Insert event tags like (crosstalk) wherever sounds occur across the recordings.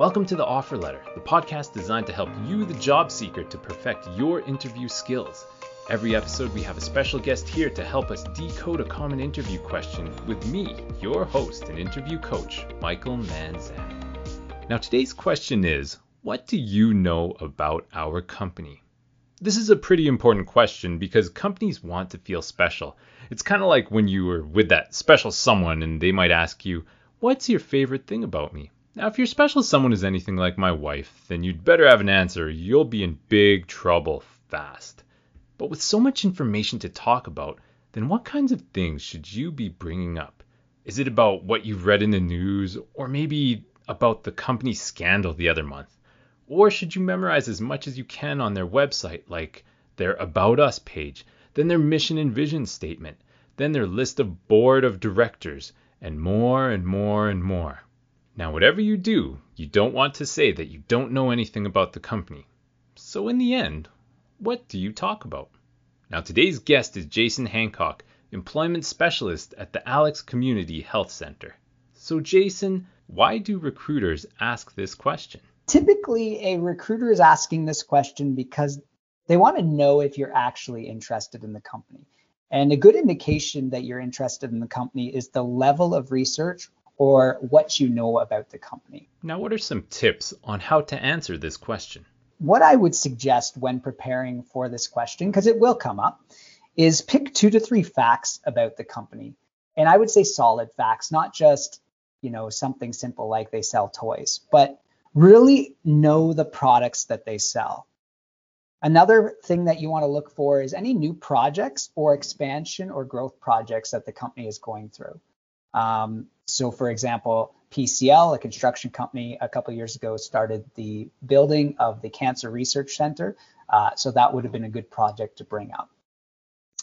Welcome to the Offer Letter, the podcast designed to help you, the job seeker, to perfect your interview skills. Every episode, we have a special guest here to help us decode a common interview question with me, your host and interview coach, Michael Manzan. Now, today's question is What do you know about our company? This is a pretty important question because companies want to feel special. It's kind of like when you were with that special someone and they might ask you, What's your favorite thing about me? Now, if your special someone is anything like my wife, then you'd better have an answer. You'll be in big trouble fast. But with so much information to talk about, then what kinds of things should you be bringing up? Is it about what you've read in the news, or maybe about the company scandal the other month? Or should you memorize as much as you can on their website, like their About Us page, then their mission and vision statement, then their list of board of directors, and more and more and more? Now, whatever you do, you don't want to say that you don't know anything about the company. So, in the end, what do you talk about? Now, today's guest is Jason Hancock, employment specialist at the Alex Community Health Center. So, Jason, why do recruiters ask this question? Typically, a recruiter is asking this question because they want to know if you're actually interested in the company. And a good indication that you're interested in the company is the level of research or what you know about the company. Now, what are some tips on how to answer this question? What I would suggest when preparing for this question, because it will come up, is pick two to three facts about the company. And I would say solid facts, not just, you know, something simple like they sell toys, but really know the products that they sell. Another thing that you want to look for is any new projects or expansion or growth projects that the company is going through. Um, so, for example, PCL, a construction company, a couple years ago started the building of the Cancer Research Center. Uh, so that would have been a good project to bring up.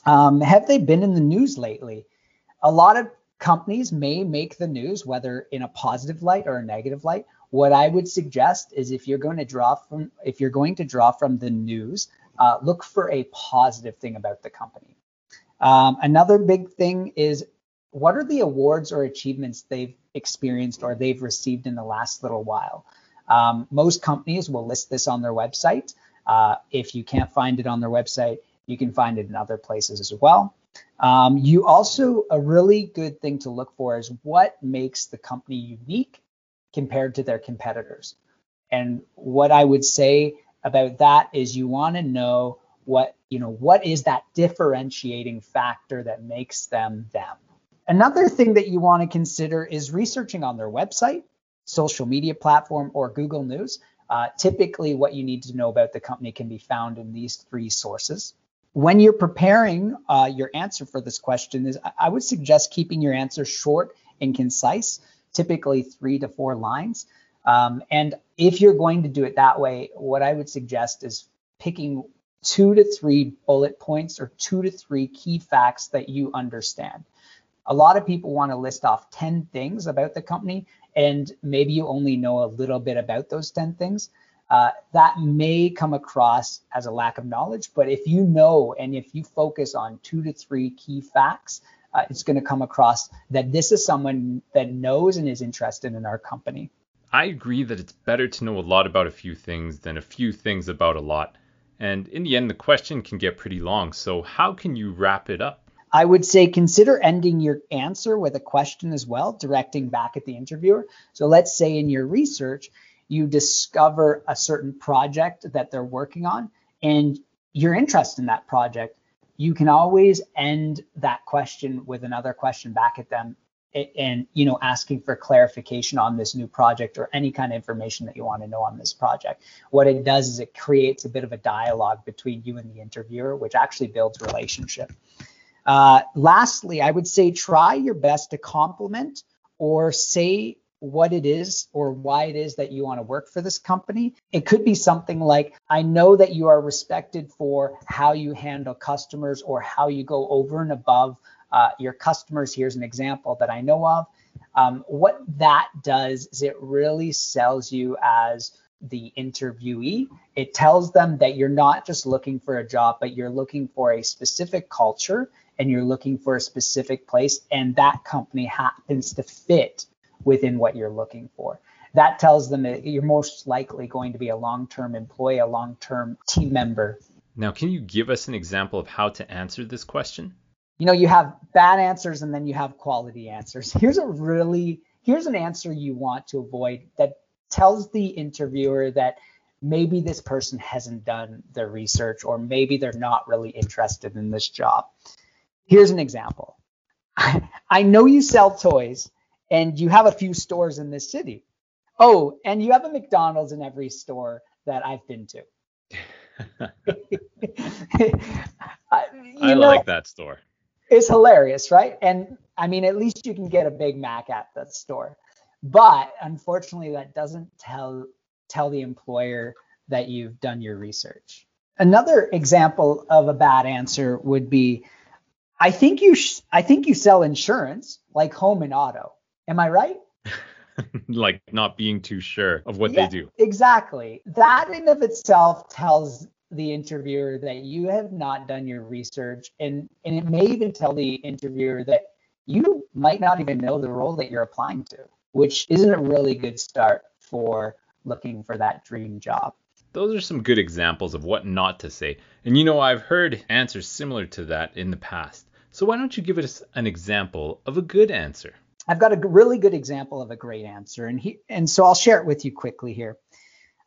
Um, have they been in the news lately? A lot of companies may make the news, whether in a positive light or a negative light. What I would suggest is if you're going to draw from if you're going to draw from the news, uh, look for a positive thing about the company. Um, another big thing is what are the awards or achievements they've experienced or they've received in the last little while? Um, most companies will list this on their website. Uh, if you can't find it on their website, you can find it in other places as well. Um, you also, a really good thing to look for is what makes the company unique compared to their competitors. And what I would say about that is you want to know what, you know, what is that differentiating factor that makes them them. Another thing that you want to consider is researching on their website, social media platform, or Google News. Uh, typically, what you need to know about the company can be found in these three sources. When you're preparing uh, your answer for this question, is I would suggest keeping your answer short and concise, typically three to four lines. Um, and if you're going to do it that way, what I would suggest is picking two to three bullet points or two to three key facts that you understand a lot of people want to list off 10 things about the company, and maybe you only know a little bit about those 10 things. Uh, that may come across as a lack of knowledge, but if you know and if you focus on two to three key facts, uh, it's going to come across that this is someone that knows and is interested in our company. I agree that it's better to know a lot about a few things than a few things about a lot. And in the end, the question can get pretty long. So, how can you wrap it up? I would say consider ending your answer with a question as well, directing back at the interviewer. So let's say in your research, you discover a certain project that they're working on and you're interested in that project. You can always end that question with another question back at them and you know asking for clarification on this new project or any kind of information that you want to know on this project what it does is it creates a bit of a dialogue between you and the interviewer which actually builds relationship uh, lastly, I would say try your best to compliment or say what it is or why it is that you want to work for this company. It could be something like, I know that you are respected for how you handle customers or how you go over and above uh, your customers. Here's an example that I know of. Um, what that does is it really sells you as the interviewee. It tells them that you're not just looking for a job, but you're looking for a specific culture and you're looking for a specific place and that company happens to fit within what you're looking for. that tells them that you're most likely going to be a long-term employee, a long-term team member. Now, can you give us an example of how to answer this question? You know, you have bad answers and then you have quality answers. (laughs) Here's a really here's an answer you want to avoid that tells the interviewer that maybe this person hasn't done their research or maybe they're not really interested in this job. Here's an example. (laughs) I know you sell toys and you have a few stores in this city. Oh, and you have a McDonald's in every store that I've been to. (laughs) (laughs) I know, like that store. It's hilarious, right? And I mean, at least you can get a Big Mac at that store. But unfortunately, that doesn't tell tell the employer that you've done your research. Another example of a bad answer would be, I think you sh- I think you sell insurance like home and auto. Am I right? (laughs) like not being too sure of what yeah, they do. Exactly. That in of itself tells the interviewer that you have not done your research and and it may even tell the interviewer that you might not even know the role that you're applying to, which isn't a really good start for looking for that dream job. Those are some good examples of what not to say. And you know, I've heard answers similar to that in the past. So why don't you give us an example of a good answer? I've got a really good example of a great answer, and he, and so I'll share it with you quickly here.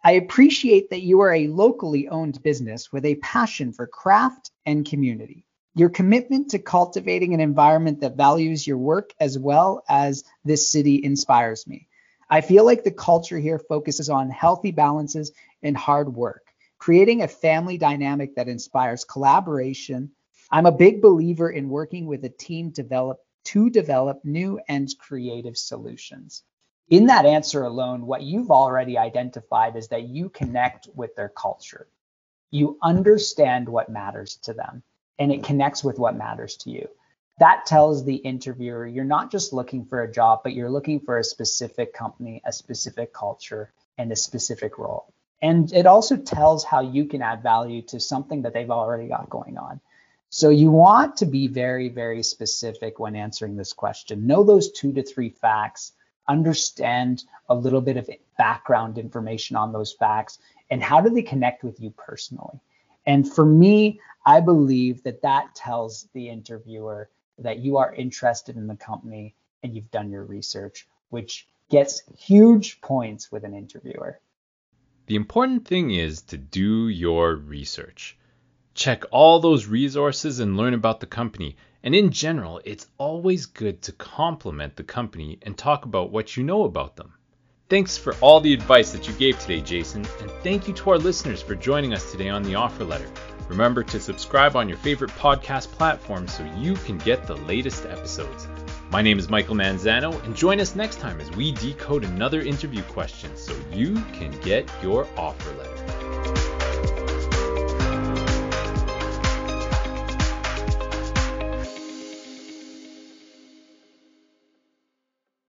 I appreciate that you are a locally owned business with a passion for craft and community. Your commitment to cultivating an environment that values your work as well as this city inspires me. I feel like the culture here focuses on healthy balances and hard work, creating a family dynamic that inspires collaboration. I'm a big believer in working with a team develop to develop new and creative solutions. In that answer alone, what you've already identified is that you connect with their culture. You understand what matters to them and it connects with what matters to you. That tells the interviewer you're not just looking for a job, but you're looking for a specific company, a specific culture, and a specific role. And it also tells how you can add value to something that they've already got going on. So you want to be very, very specific when answering this question. Know those two to three facts, understand a little bit of background information on those facts, and how do they connect with you personally. And for me, I believe that that tells the interviewer that you are interested in the company and you've done your research, which gets huge points with an interviewer. The important thing is to do your research. Check all those resources and learn about the company. And in general, it's always good to compliment the company and talk about what you know about them. Thanks for all the advice that you gave today, Jason, and thank you to our listeners for joining us today on the offer letter. Remember to subscribe on your favorite podcast platform so you can get the latest episodes. My name is Michael Manzano, and join us next time as we decode another interview question so you can get your offer letter.